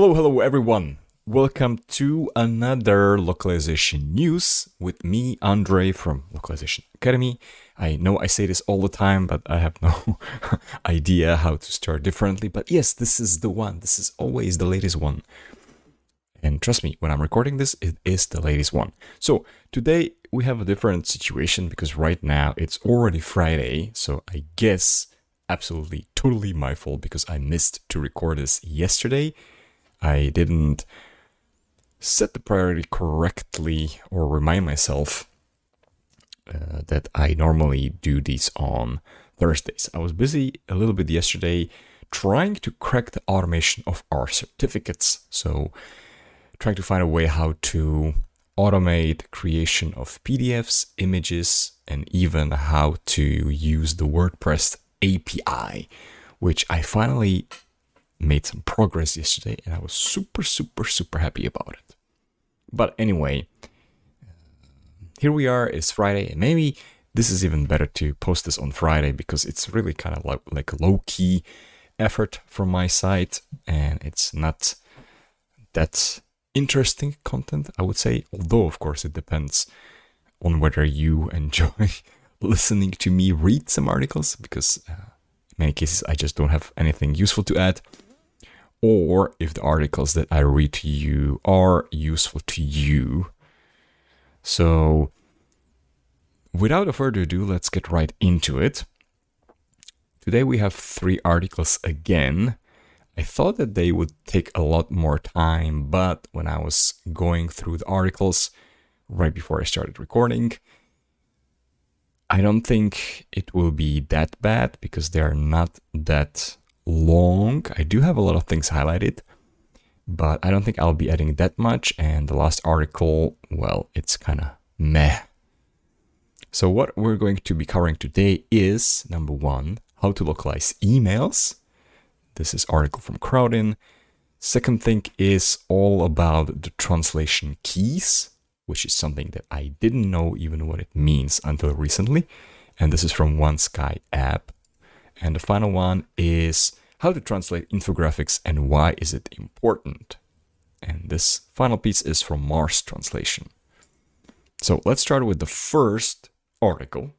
Hello, hello, everyone. Welcome to another localization news with me, Andre from Localization Academy. I know I say this all the time, but I have no idea how to start differently. But yes, this is the one. This is always the latest one. And trust me, when I'm recording this, it is the latest one. So today we have a different situation because right now it's already Friday. So I guess absolutely totally my fault because I missed to record this yesterday. I didn't set the priority correctly or remind myself uh, that I normally do these on Thursdays. I was busy a little bit yesterday trying to crack the automation of our certificates. So, trying to find a way how to automate creation of PDFs, images, and even how to use the WordPress API, which I finally made some progress yesterday and I was super, super, super happy about it. But anyway, here we are, it's Friday, and maybe this is even better to post this on Friday because it's really kind of like, like low key effort from my side and it's not that interesting content, I would say. Although, of course, it depends on whether you enjoy listening to me read some articles because uh, many cases I just don't have anything useful to add or if the articles that I read to you are useful to you. So, without further ado, let's get right into it. Today we have three articles again. I thought that they would take a lot more time, but when I was going through the articles right before I started recording, I don't think it will be that bad because they are not that long. I do have a lot of things highlighted, but I don't think I'll be adding that much. And the last article, well, it's kind of meh. So, what we're going to be covering today is number one, how to localize emails. This is article from Crowdin. Second thing is all about the translation keys, which is something that I didn't know even what it means until recently. And this is from OneSky app. And the final one is how to translate infographics and why is it important. And this final piece is from Mars Translation. So let's start with the first article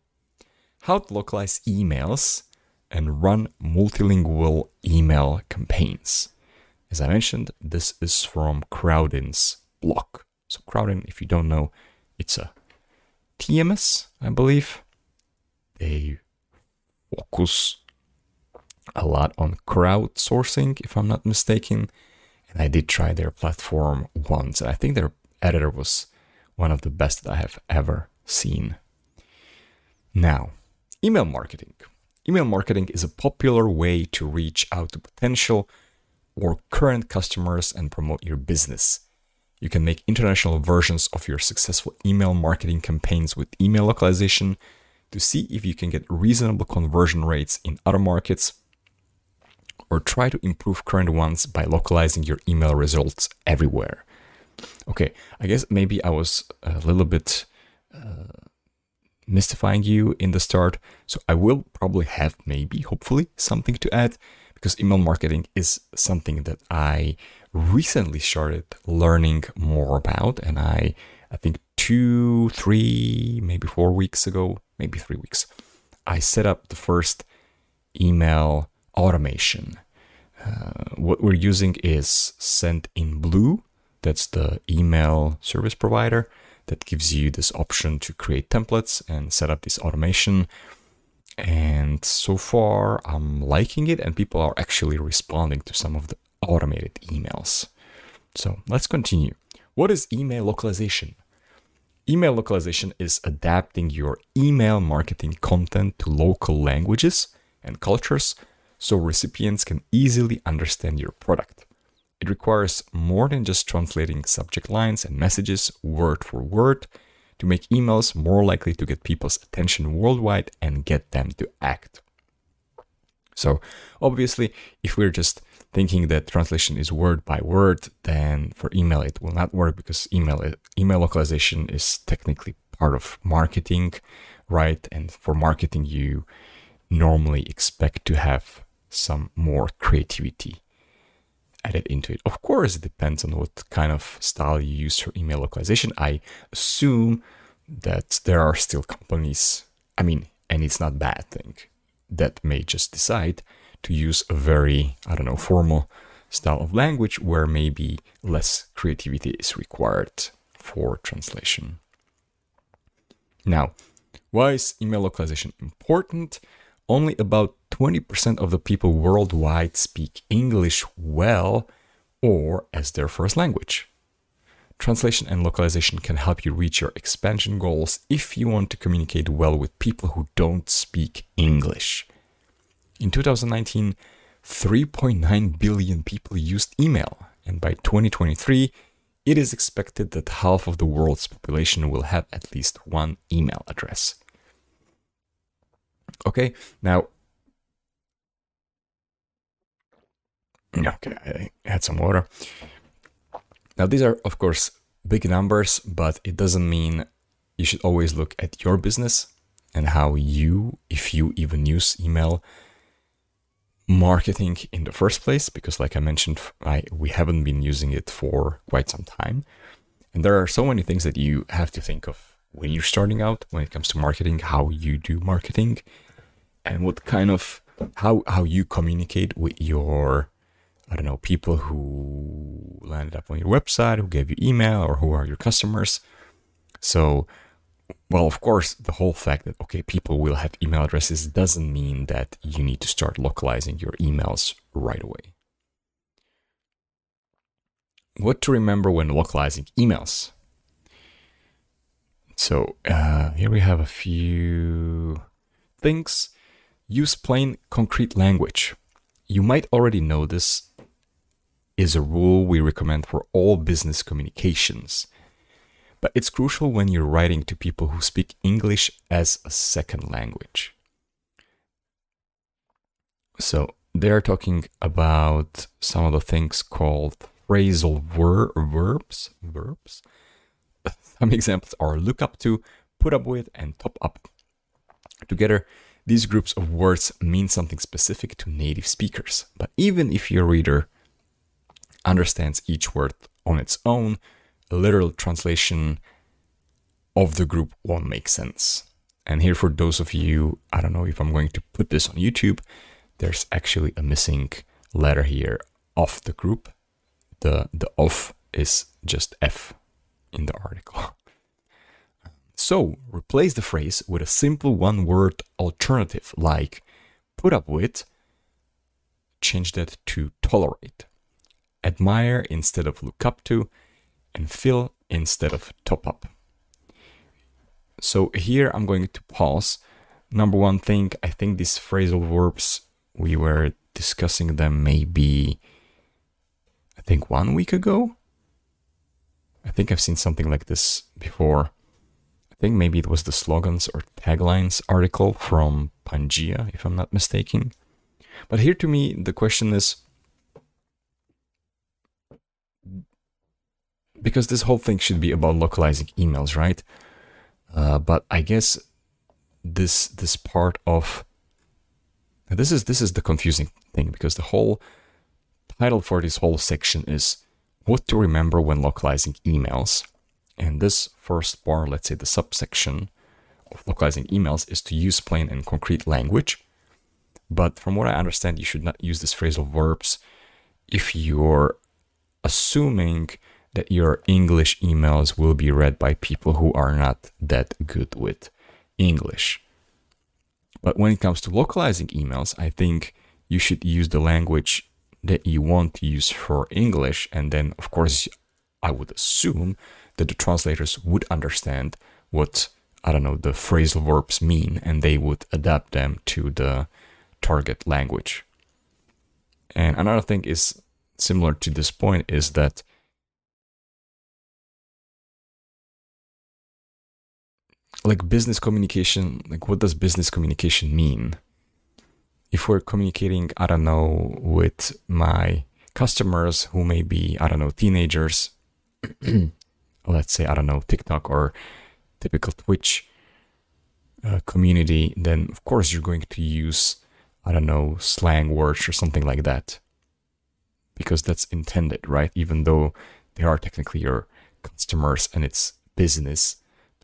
How to localize emails and run multilingual email campaigns. As I mentioned, this is from Crowdin's blog. So, Crowdin, if you don't know, it's a TMS, I believe. They focus a lot on crowdsourcing, if I'm not mistaken. And I did try their platform once. I think their editor was one of the best that I have ever seen. Now, email marketing. Email marketing is a popular way to reach out to potential or current customers and promote your business. You can make international versions of your successful email marketing campaigns with email localization to see if you can get reasonable conversion rates in other markets or try to improve current ones by localizing your email results everywhere. Okay, I guess maybe I was a little bit uh, mystifying you in the start, so I will probably have maybe, hopefully, something to add because email marketing is something that I recently started learning more about, and I, I think two, three, maybe four weeks ago, maybe three weeks, I set up the first email automation. Uh, what we're using is Sendinblue. That's the email service provider that gives you this option to create templates and set up this automation. And so far, I'm liking it, and people are actually responding to some of the automated emails. So let's continue. What is email localization? Email localization is adapting your email marketing content to local languages and cultures so recipients can easily understand your product. It requires more than just translating subject lines and messages word for word to make emails more likely to get people's attention worldwide and get them to act. So, obviously, if we're just thinking that translation is word by word, then for email it will not work because email email localization is technically part of marketing, right? And for marketing, you normally expect to have some more creativity. added into it. Of course, it depends on what kind of style you use for email localization. I assume that there are still companies, I mean, and it's not bad thing, that may just decide to use a very, I don't know, formal style of language where maybe less creativity is required for translation. Now, why is email localization important? Only about 20% of the people worldwide speak English well or as their first language. Translation and localization can help you reach your expansion goals if you want to communicate well with people who don't speak English. In 2019, 3.9 billion people used email, and by 2023, it is expected that half of the world's population will have at least one email address. Okay, now. Okay, I had some water. Now, these are, of course, big numbers, but it doesn't mean you should always look at your business and how you, if you even use email, marketing in the first place because like i mentioned I, we haven't been using it for quite some time and there are so many things that you have to think of when you're starting out when it comes to marketing how you do marketing and what kind of how how you communicate with your i don't know people who landed up on your website who gave you email or who are your customers so well, of course, the whole fact that, okay, people will have email addresses doesn't mean that you need to start localizing your emails right away. What to remember when localizing emails? So, uh, here we have a few things. Use plain, concrete language. You might already know this is a rule we recommend for all business communications but it's crucial when you're writing to people who speak English as a second language. So they're talking about some of the things called phrasal ver- verbs. Verbs. Some examples are look up to, put up with, and top up. Together, these groups of words mean something specific to native speakers. But even if your reader understands each word on its own, a literal translation of the group won't make sense. And here, for those of you, I don't know if I'm going to put this on YouTube, there's actually a missing letter here of the group. The, the of is just F in the article. So replace the phrase with a simple one word alternative like put up with, change that to tolerate, admire instead of look up to, and fill instead of top up. So here I'm going to pause. Number one thing, I think these phrasal verbs, we were discussing them maybe, I think one week ago. I think I've seen something like this before. I think maybe it was the slogans or taglines article from Pangea, if I'm not mistaken. But here to me, the question is because this whole thing should be about localizing emails, right? Uh, but I guess this this part of this is this is the confusing thing because the whole title for this whole section is what to remember when localizing emails. And this first part, let's say the subsection of localizing emails, is to use plain and concrete language. But from what I understand, you should not use this phrasal verbs if you're assuming that your English emails will be read by people who are not that good with English. But when it comes to localizing emails, I think you should use the language that you want to use for English. And then, of course, I would assume that the translators would understand what, I don't know, the phrasal verbs mean and they would adapt them to the target language. And another thing is similar to this point is that like business communication, like what does business communication mean? If we're communicating, I don't know, with my customers who may be, I don't know, teenagers, let's say, I don't know, TikTok or typical Twitch uh, community, then of course you're going to use, I don't know, slang words or something like that. because that's intended, right? Even though they are technically your customers and it's business,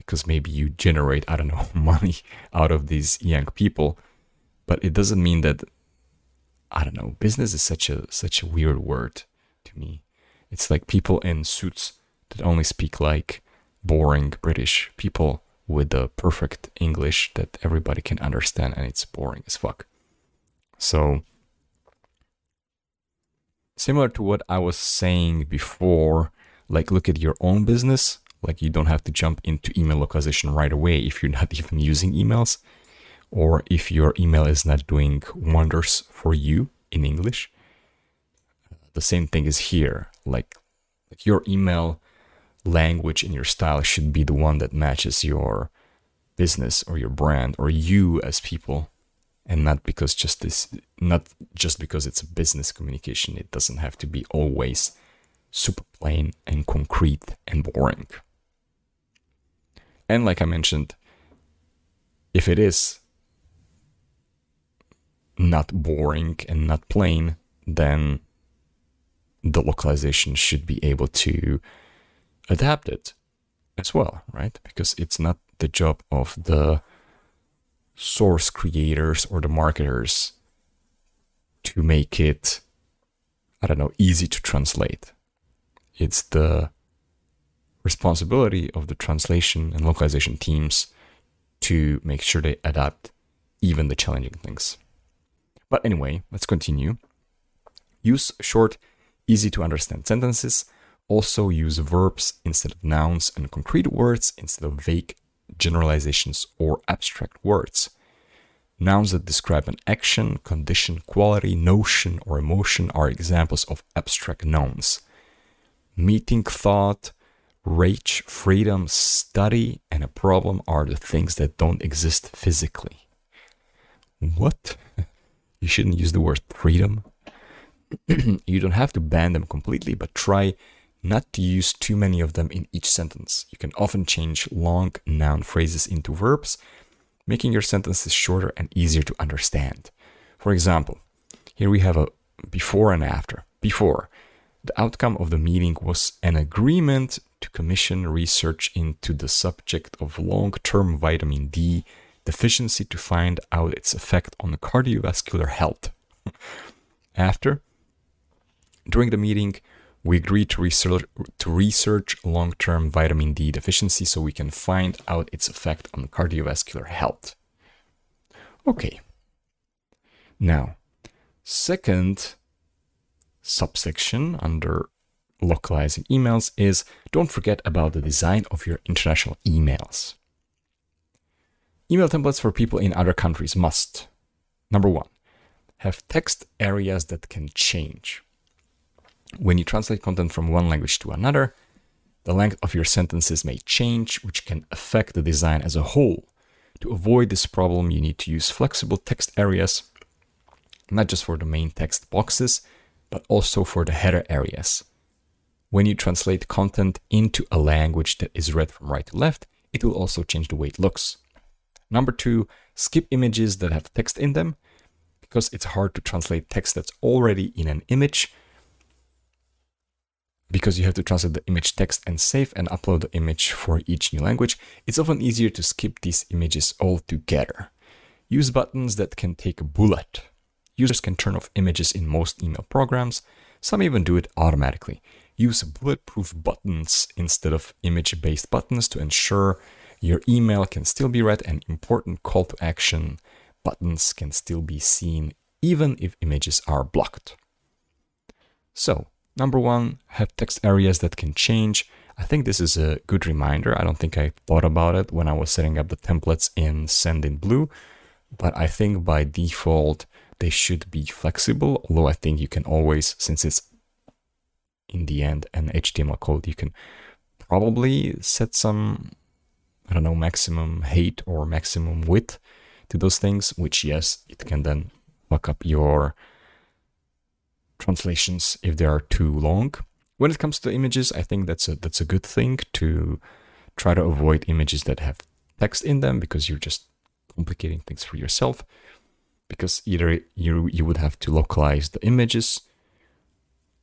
because maybe you generate, I don't know, money out of these young people. But it doesn't mean that I don't know, business is such a such a weird word to me. It's like people in suits that only speak like boring British people with the perfect English that everybody can understand and it's boring as fuck. So similar to what I was saying before, like look at your own business. Like you don't have to jump into email localization right away if you're not even using emails or if your email is not doing wonders for you in English. The same thing is here. Like, like your email language and your style should be the one that matches your business or your brand or you as people and not because just this not just because it's a business communication it doesn't have to be always super plain and concrete and boring and like i mentioned if it is not boring and not plain then the localization should be able to adapt it as well right because it's not the job of the source creators or the marketers to make it, I don't know, easy to translate. It's the responsibility of the translation and localization teams to make sure they adapt even the challenging things. But anyway, let's continue. Use short, easy to understand sentences. Also use verbs instead of nouns and concrete words instead of vague generalizations, or abstract words. Nouns that describe an action, condition, quality, notion, or emotion are examples of abstract nouns. Meeting thought, rage, freedom, study, and a problem are the things that don't exist physically. What? You shouldn't use the word freedom. you don't have to ban them completely, but try not to use too many of them in each sentence. You can often change long noun phrases into verbs, making your sentences shorter and easier to understand. For example, here we have a before and after. Before, the outcome of the meeting was an agreement to commission research into the subject of long term vitamin D deficiency to find out its effect on cardiovascular health. After, during the meeting, we agreed to research, to research long term vitamin D deficiency so we can find out its effect on cardiovascular health. Okay. Now, second subsection under localizing emails is don't forget about the design of your international emails. Email templates for people in other countries must, number one, have text areas that can change. When you translate content from one language to another, the length of your sentences may change, which can affect the design as a whole. To avoid this problem, you need to use flexible text areas, not just for the main text boxes, but also for the header areas. When you translate content into a language that is read from right to left, it will also change the way it looks. Number two, skip images that have text in them, because it's hard to translate text that's already in an image because you have to translate the image text and save and upload the image for each new language, it's often easier to skip these images altogether. Use buttons that can take a bullet. Users can turn off images in most email programs. Some even do it automatically. Use bulletproof buttons instead of image based buttons to ensure your email can still be read and important call to action buttons can still be seen even if images are blocked. So, Number one, have text areas that can change. I think this is a good reminder. I don't think I thought about it when I was setting up the templates in Send in Sendinblue, but I think by default they should be flexible. Although I think you can always, since it's in the end an HTML code, you can probably set some, I don't know, maximum height or maximum width to those things, which yes, it can then fuck up your translations if they are too long. When it comes to images, I think that's a that's a good thing to try to avoid images that have text in them because you're just complicating things for yourself. Because either you you would have to localize the images,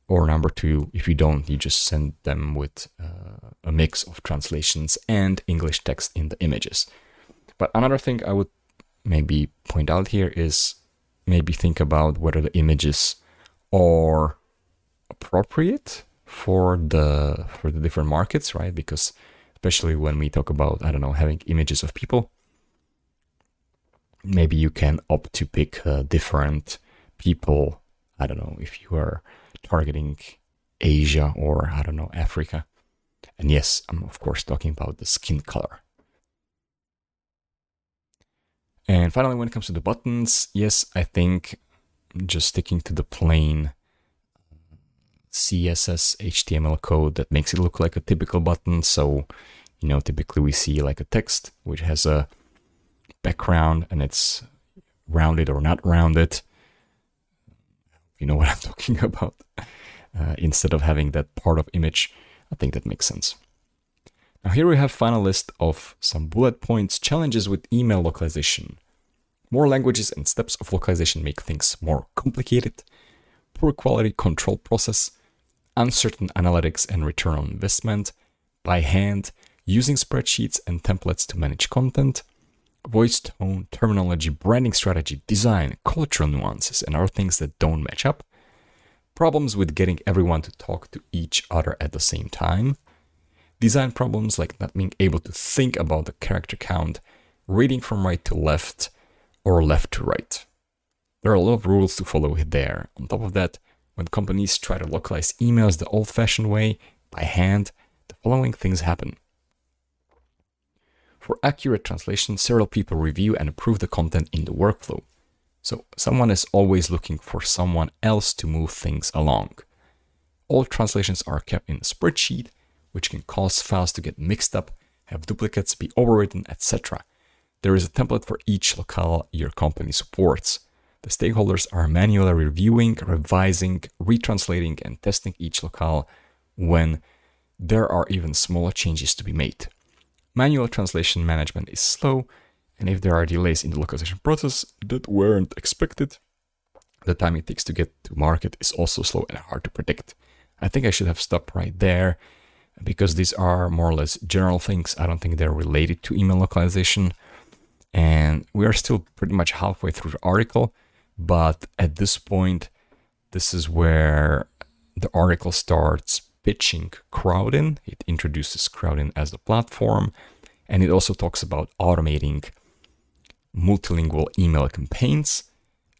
Or number two, if you don't, you just send them with uh, a mix of translations and English text in the images. But another thing I would maybe point out here is maybe think about whether the images are appropriate for the for the different markets, right? Because especially when we talk about I don't know having images of people, maybe you can opt to pick uh, different people. I don't know if you are targeting Asia or I don't know Africa. And yes, I'm of course talking about the skin color. And finally, when it comes to the buttons, yes, I think just sticking to the plain CSS HTML code that makes it look like a typical button. So, you know, typically we see like a text which has a background and it's rounded or not rounded. You know what I'm talking about. Uh, instead of having that part of image, I think that makes sense. Now here we have final list of some bullet points, challenges with email localization. More languages and steps of localization make things more complicated. Poor quality control process, uncertain analytics and return on investment, by hand, using spreadsheets and templates to manage content, voice tone, terminology, branding strategy, design, cultural nuances, and other things that don't match up, problems with getting everyone to talk to each other at the same time, design problems like not being able to think about the character count, reading from right to left, or left to right. There are a lot of rules to follow there. On top of that, when companies try to localize emails the old fashioned way, by hand, the following things happen. For accurate translation, several people review and approve the content in the workflow. So someone is always looking for someone else to move things along. All translations are kept in a spreadsheet, which can cause files to get mixed up, have duplicates, be overwritten, etc. There is a template for each locale your company supports. The stakeholders are manually reviewing, revising, retranslating, and testing each locale when there are even smaller changes to be made. Manual translation management is slow, and if there are delays in the localization process that weren't expected, the time it takes to get to market is also slow and hard to predict. I think I should have stopped right there because these are more or less general things. I don't think they're related to email localization. And we are still pretty much halfway through the article, but at this point, this is where the article starts pitching Crowdin. It introduces Crowdin as a platform, and it also talks about automating multilingual email campaigns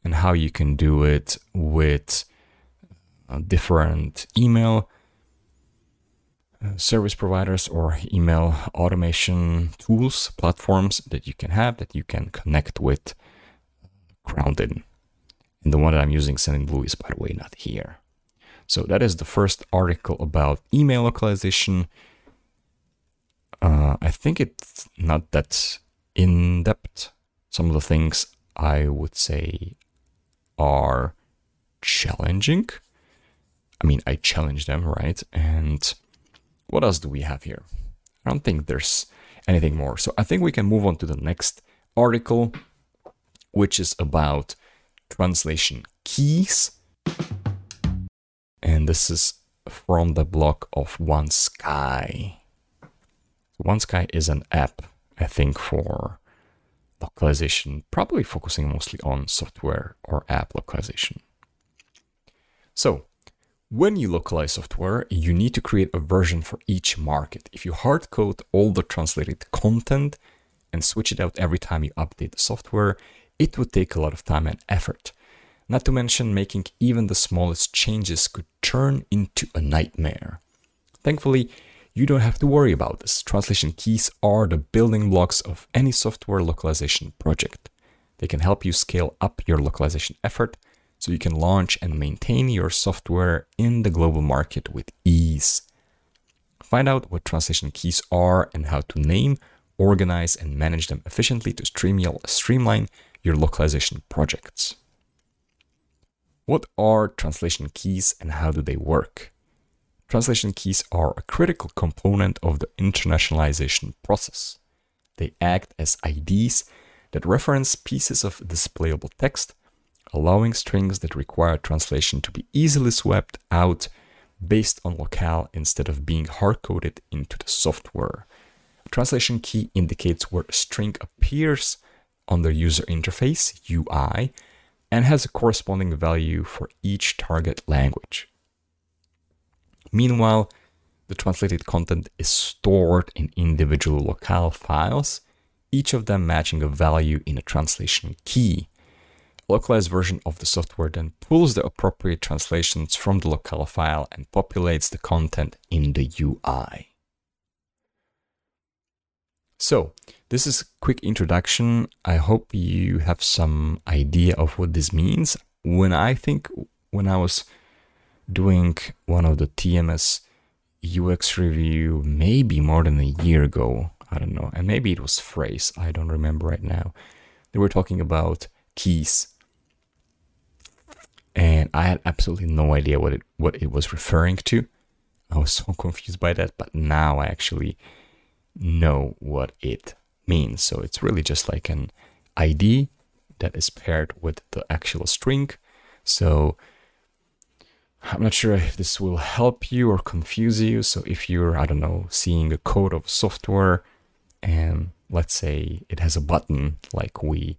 and how you can do it with different email uh, service providers or email automation tools, platforms that you can have that you can connect with Crowdin. And the one that I'm using, Sendinblue, is by the way not here. So that is the first article about email localization. Uh, I think it's not that in depth. Some of the things I would say are challenging. I mean, I challenge them, right? And what else do we have here? I don't think there's anything more. So I think we can move on to the next article, which is about translation keys and this is from the blog of OneSky. OneSky is an app, I think, for localization, probably focusing mostly on software or app localization. So, when you localize software, you need to create a version for each market. If you hard code all the translated content and switch it out every time you update the software, it would take a lot of time and effort. Not to mention, making even the smallest changes could turn into a nightmare. Thankfully, you don't have to worry about this. Translation keys are the building blocks of any software localization project. They can help you scale up your localization effort so you can launch and maintain your software in the global market with ease. Find out what translation keys are and how to name, organize, and manage them efficiently to streamline your localization projects. What are translation keys and how do they work? Translation keys are a critical component of the internationalization process. They act as IDs that reference pieces of displayable text, allowing strings that require translation to be easily swapped out based on locale instead of being hard coded into the software. A translation key indicates where a string appears on the user interface, UI, and has a corresponding value for each target language. Meanwhile, the translated content is stored in individual locale files, each of them matching a value in a translation key. A localized version of the software then pulls the appropriate translations from the locale file and populates the content in the UI. So, this is a quick introduction. I hope you have some idea of what this means. When I think, when I was doing one of the TMS UX review, maybe more than a year ago, I don't know, and maybe it was Phrase, I don't remember right now. They were talking about keys. And I had absolutely no idea what it what it was referring to. I was so confused by that, but now I actually know what it means. So it's really just like an ID that is paired with the actual string. So I'm not sure if this will help you or confuse you. So if you're, I don't know, seeing a code of software and let's say it has a button like we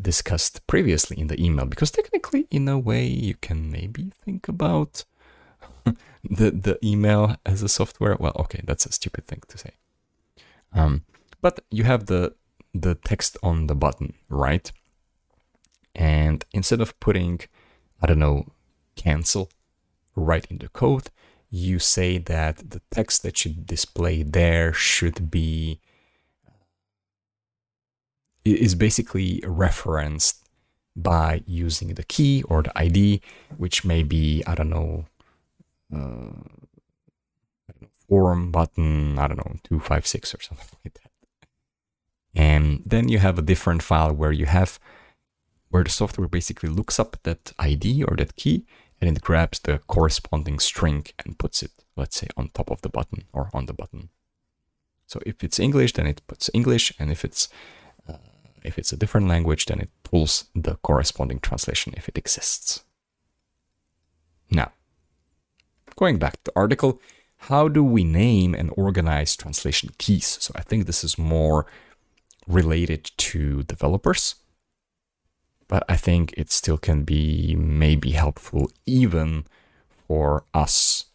discussed previously in the email, because technically, in a way, you can maybe think about the the email as a software. Well, okay, that's a stupid thing to say. Um, but you have the the text on the button, right? And instead of putting, I don't know, cancel right in the code, you say that the text that should display there should be is basically referenced by using the key or the ID, which may be I don't know, uh, forum button I don't know two five six or something like that. And then you have a different file where you have where the software basically looks up that ID or that key and it grabs the corresponding string and puts it, let's say, on top of the button or on the button. So if it's English, then it puts English, and if it's uh, if it's a different language, then it pulls the corresponding translation if it exists. Now, going back to the article, how do we name and organize translation keys? So I think this is more related to developers but I think it still can be maybe helpful even for us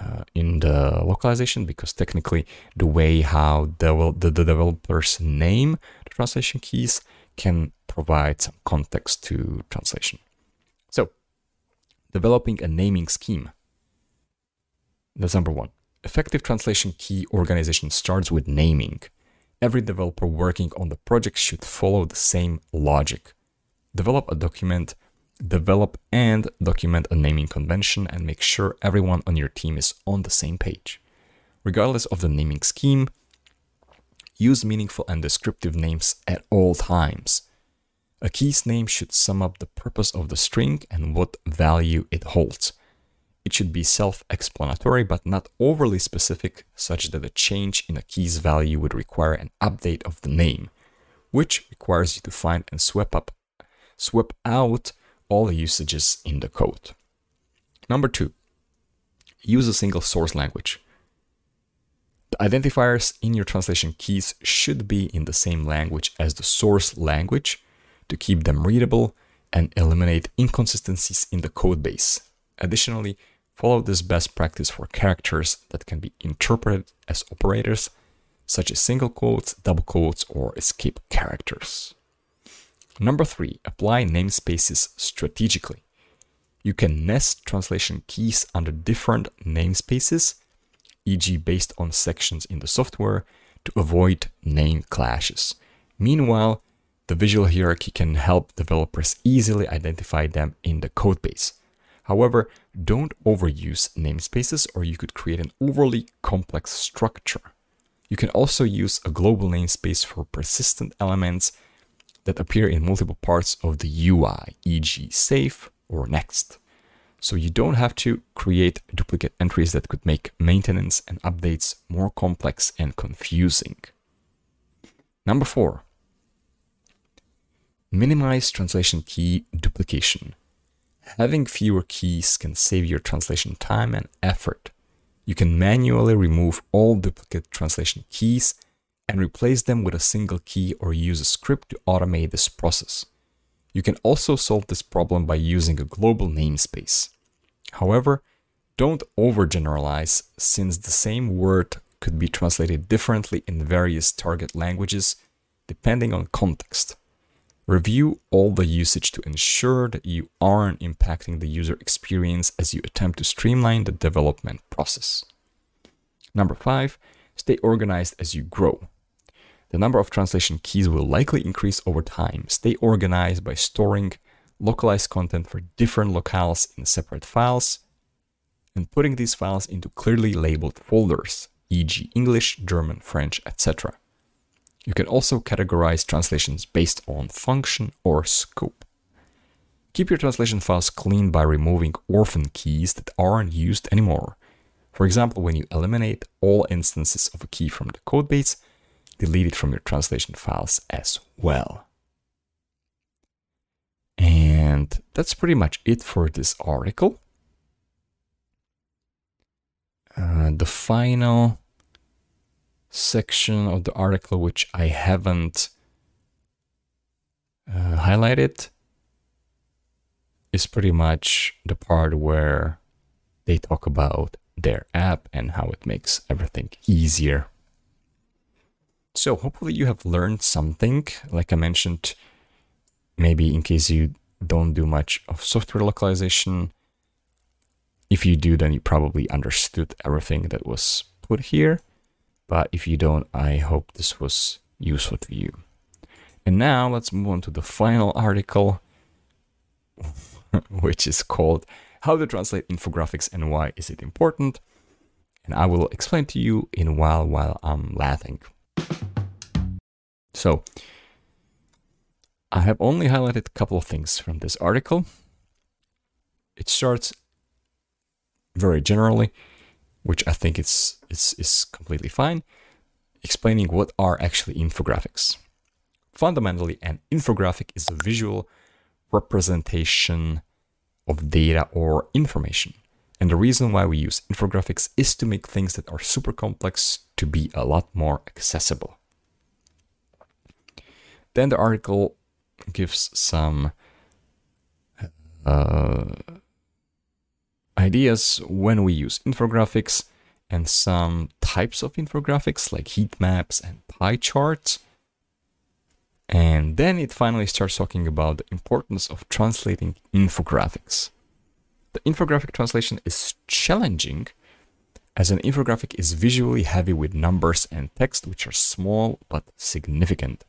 uh, in the localization because technically the way how the, the, the developers name the translation keys can provide some context to translation. So, developing a naming scheme. That's number one. Effective translation key organization starts with naming. Every developer working on the project should follow the same logic develop a document, develop and document a naming convention, and make sure everyone on your team is on the same page. Regardless of the naming scheme, use meaningful and descriptive names at all times. A key's name should sum up the purpose of the string and what value it holds. It should be self explanatory but not overly specific, such that a change in a key's value would require an update of the name, which requires you to find and swap up swap out all the usages in the code. Number two, use a single source language. The identifiers in your translation keys should be in the same language as the source language to keep them readable and eliminate inconsistencies in the code base. Additionally, follow this best practice for characters that can be interpreted as operators, such as single quotes, double quotes, or escape characters. Number three, apply namespaces strategically. You can nest translation keys under different namespaces, e.g., based on sections in the software, to avoid name clashes. Meanwhile, the visual hierarchy can help developers easily identify them in the codebase. However, don't overuse namespaces or you could create an overly complex structure. You can also use a global namespace for persistent elements that appear in multiple parts of the UI, e.g., save or next. So you don't have to create duplicate entries that could make maintenance and updates more complex and confusing. Number four, Minimize translation key duplication. Having fewer keys can save your translation time and effort. You can manually remove all duplicate translation keys and replace them with a single key or use a script to automate this process. You can also solve this problem by using a global namespace. However, don't overgeneralize since the same word could be translated differently in various target languages depending on context. Review all the usage to ensure that you aren't impacting the user experience as you attempt to streamline the development process. Number five, stay organized as you grow. The number of translation keys will likely increase over time. Stay organized by storing localized content for different locales in separate files and putting these files into clearly labeled folders, e.g., English, German, French, etc. You can also categorize translations based on function or scope. Keep your translation files clean by removing orphan keys that aren't used anymore. For example, when you eliminate all instances of a key from the codebase, delete it from your translation files as well. And that's pretty much it for this article. Uh, the final section of the article which I haven't uh, highlighted is pretty much the part where they talk about their app and how it makes everything easier. So hopefully you have learned something. Like I mentioned, maybe in case you don't do much of software localization. If you do, then you probably understood everything that was put here. But if you don't, I hope this was useful to you. And now let's move on to the final article, which is called How to Translate Infographics and Why Is It Important? And I will explain to you in a while while I'm laughing. So, I have only highlighted a couple of things from this article. It starts very generally, which I think is, is, is completely fine, explaining what are actually infographics. Fundamentally, an infographic is a visual representation of data or information. And the reason why we use infographics is to make things that are super complex to be a lot more accessible. Then the article gives some ideas when we use infographics and some types of infographics like heat maps and pie charts. And then it finally starts talking about the importance of translating infographics. The infographic translation is challenging as an infographic is visually heavy with numbers and text which are small but significant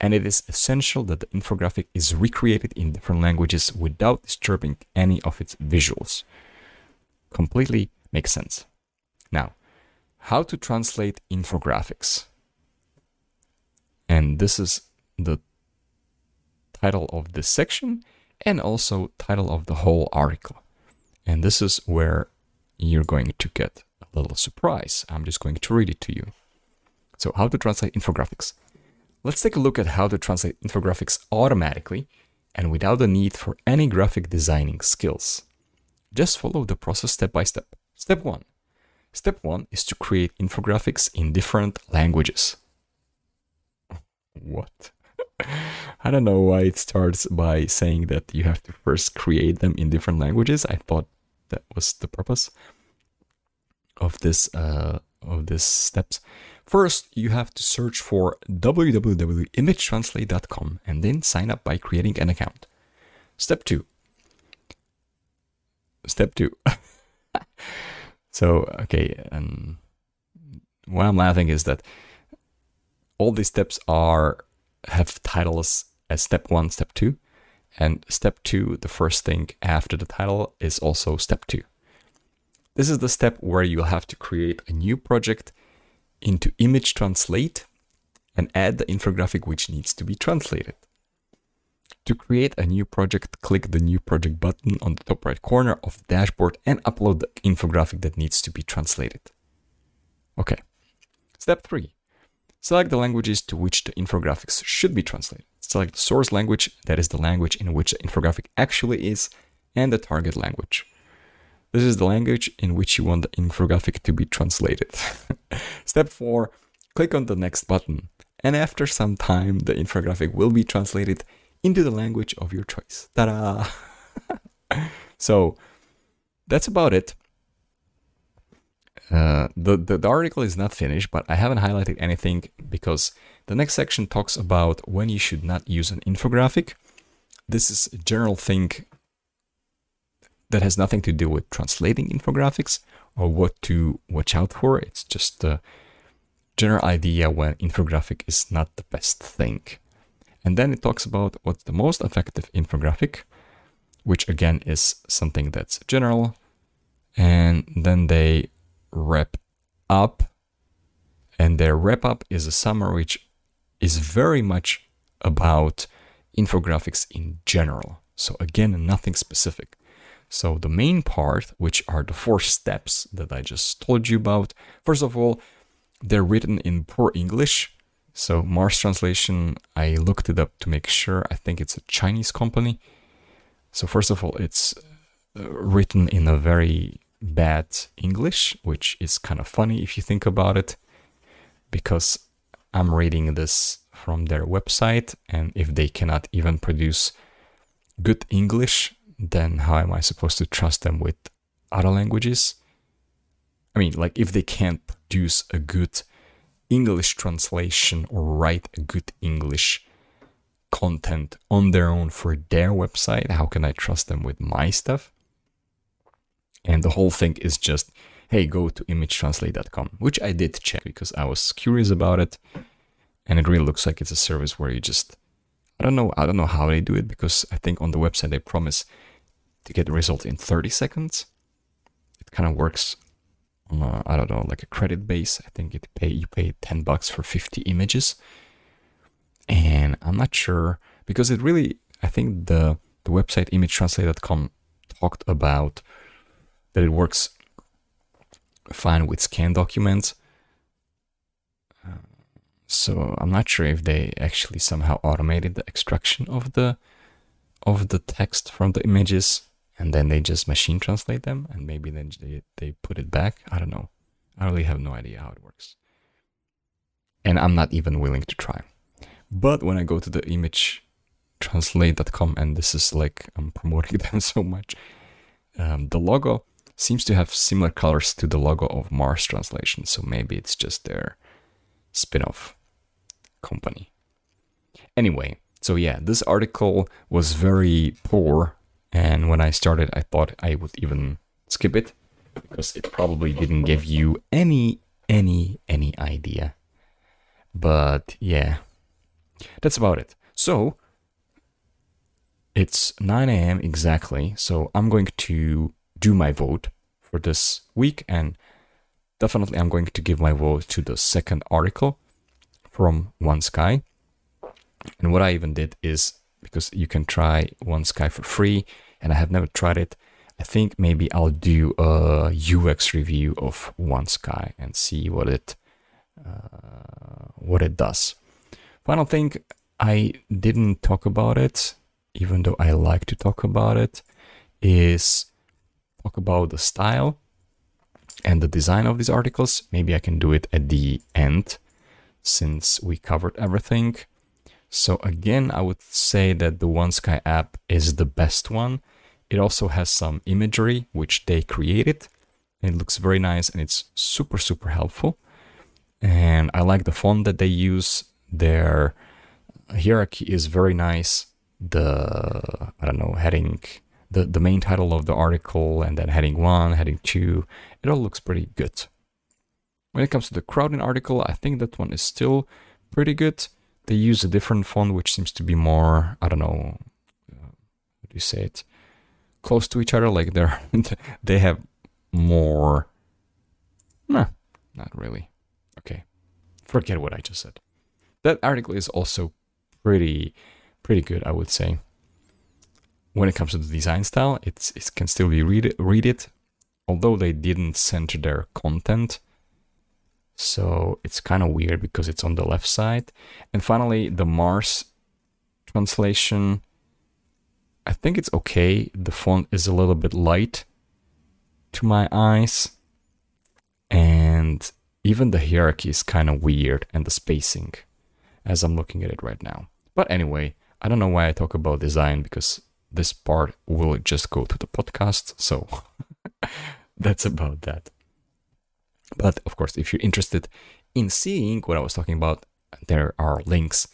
and it is essential that the infographic is recreated in different languages without disturbing any of its visuals. Completely makes sense. Now, how to translate infographics. And this is the title of this section and also title of the whole article. And this is where you're going to get a little surprise. I'm just going to read it to you. So, how to translate infographics. Let's take a look at how to translate infographics automatically and without the need for any graphic designing skills. Just follow the process step by step. Step 1. Step 1 is to create infographics in different languages. What? I don't know why it starts by saying that you have to first create them in different languages. I thought that was the purpose of this uh, of this steps. First, you have to search for www.imagetranslate.com and then sign up by creating an account. Step two. Step two. so, okay, and why I'm laughing is that all these steps are have titles as step one, step two, and step two, the first thing after the title, is also step two. This is the step where you'll have to create a new project into image translate and add the infographic which needs to be translated. To create a new project, click the new project button on the top right corner of the dashboard and upload the infographic that needs to be translated. Okay. Step 3. Select the languages to which the infographics should be translated. select the source language, that is the language in which the infographic actually is, and the target language. This is the language in which you want the infographic to be translated. Step 4 click on the next button, and after some time, the infographic will be translated into the language of your choice. Ta da! so that's about it. Uh, the, the, the article is not finished, but I haven't highlighted anything because the next section talks about when you should not use an infographic. This is a general thing that has nothing to do with translating infographics or what to watch out for. It's just a general idea when infographic is not the best thing. And then it talks about what's the most effective infographic, which again is something that's general. And then they wrap up, and their wrap up is a summary which is very much about infographics in general. So, again, nothing specific. So, the main part, which are the four steps that I just told you about, first of all, they're written in poor English. So, Mars Translation, I looked it up to make sure. I think it's a Chinese company. So, first of all, it's uh, written in a very bad English, which is kind of funny if you think about it, because I'm reading this from their website, and if they cannot even produce good English, then how am I supposed to trust them with other languages? I mean, like if they can't produce a good English translation or write a good English content on their own for their website, how can I trust them with my stuff? And the whole thing is just, hey, go to imagetranslate.com, which I did check because I was curious about it. And it really looks like it's a service where you just, I don't know, I don't know how they do it because I think on the website they promise to get the result in 30 seconds. It kind of works a, I don't know, like a credit base. I think it pay you pay 10 bucks for 50 images. And I'm not sure because it really, I think the the website imagetranslate.com talked about that it works fine with scan documents. Uh, so I'm not sure if they actually somehow automated the extraction of the of the text from the images and then they just machine translate them and maybe then they, they put it back. I don't know. I really have no idea how it works. And I'm not even willing to try. But when I go to the image translate.com and this is like I'm promoting them so much, um, the logo seems to have similar colors to the logo of Mars Translation, so maybe it's just their spin-off company. Anyway, so yeah, this article was very poor, and when I started, I thought I would even skip it because it probably didn't give you any, any, any idea. But yeah, that's about it. So it's 9 a.m. exactly, so I'm going to do my vote for this week, and definitely I'm going to give my vote to the second article from OneSky. And what I even did is because you can try OneSky for free, and I have never tried it. I think maybe I'll do a UX review of OneSky and see what it uh, what it does. Final thing, I didn't talk about it, even though I like to talk about it, is talk about the style and the design of these articles. Maybe I can do it at the end since we covered everything. So again, I would say that the OneSky app is the best one. It also has some imagery which they created. It looks very nice and it's super super helpful. And I like the font that they use. Their hierarchy is very nice. The I don't know heading the, the main title of the article and then heading one, heading two, it all looks pretty good. When it comes to the Crowdin article, I think that one is still pretty good. They use a different font, which seems to be more, I don't know, how do you say it, close to each other. Like they're they have more. Nah, not really. Okay, forget what I just said. That article is also pretty, pretty good, I would say when it comes to the design style, it's, it can still be read read it, although they didn't center their content. So it's kind of weird because it's on the left side. And finally, the Mars translation, I think it's okay. The font is a little bit light to my eyes. And even the hierarchy is kind of weird and the spacing as I'm looking at it right now. But anyway, I don't know why I talk about design because this part will just go to the podcast. So that's about that. But of course, if you're interested in seeing what I was talking about, there are links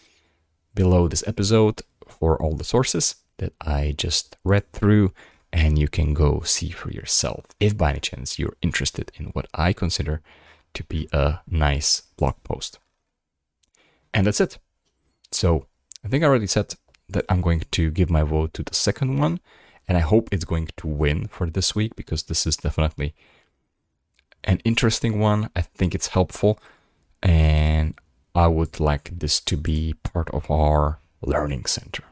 below this episode for all the sources that I just read through, and you can go see for yourself if by any chance you're interested in what I consider to be a nice blog post. And that's it. So I think I already said that I'm going to give my vote to the second one, and I hope it's going to win for this week because this is definitely an interesting one. I think it's helpful, and I would like this to be part of our learning center.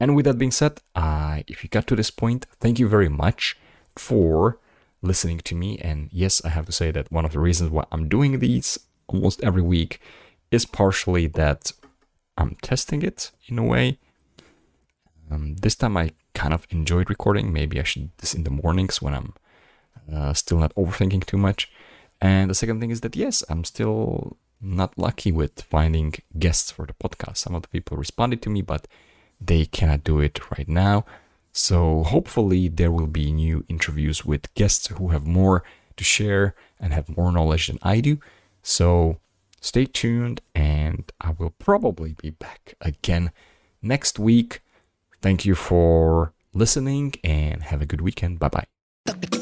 And with that being said, uh, if you got to this point, thank you very much for listening to me. And yes, I have to say that one of the reasons why I'm doing these almost every week is partially that I'm testing it in a way. Um, this time I kind of enjoyed recording. Maybe I should do this in the mornings when I'm uh, still not overthinking too much. And the second thing is that yes, I'm still not lucky with finding guests for the podcast. Some of the people responded to me, but they cannot do it right now. So hopefully there will be new interviews with guests who have more to share and have more knowledge than I do. So stay tuned and I will probably be back again next week. Thank you for listening and have a good weekend. Bye bye.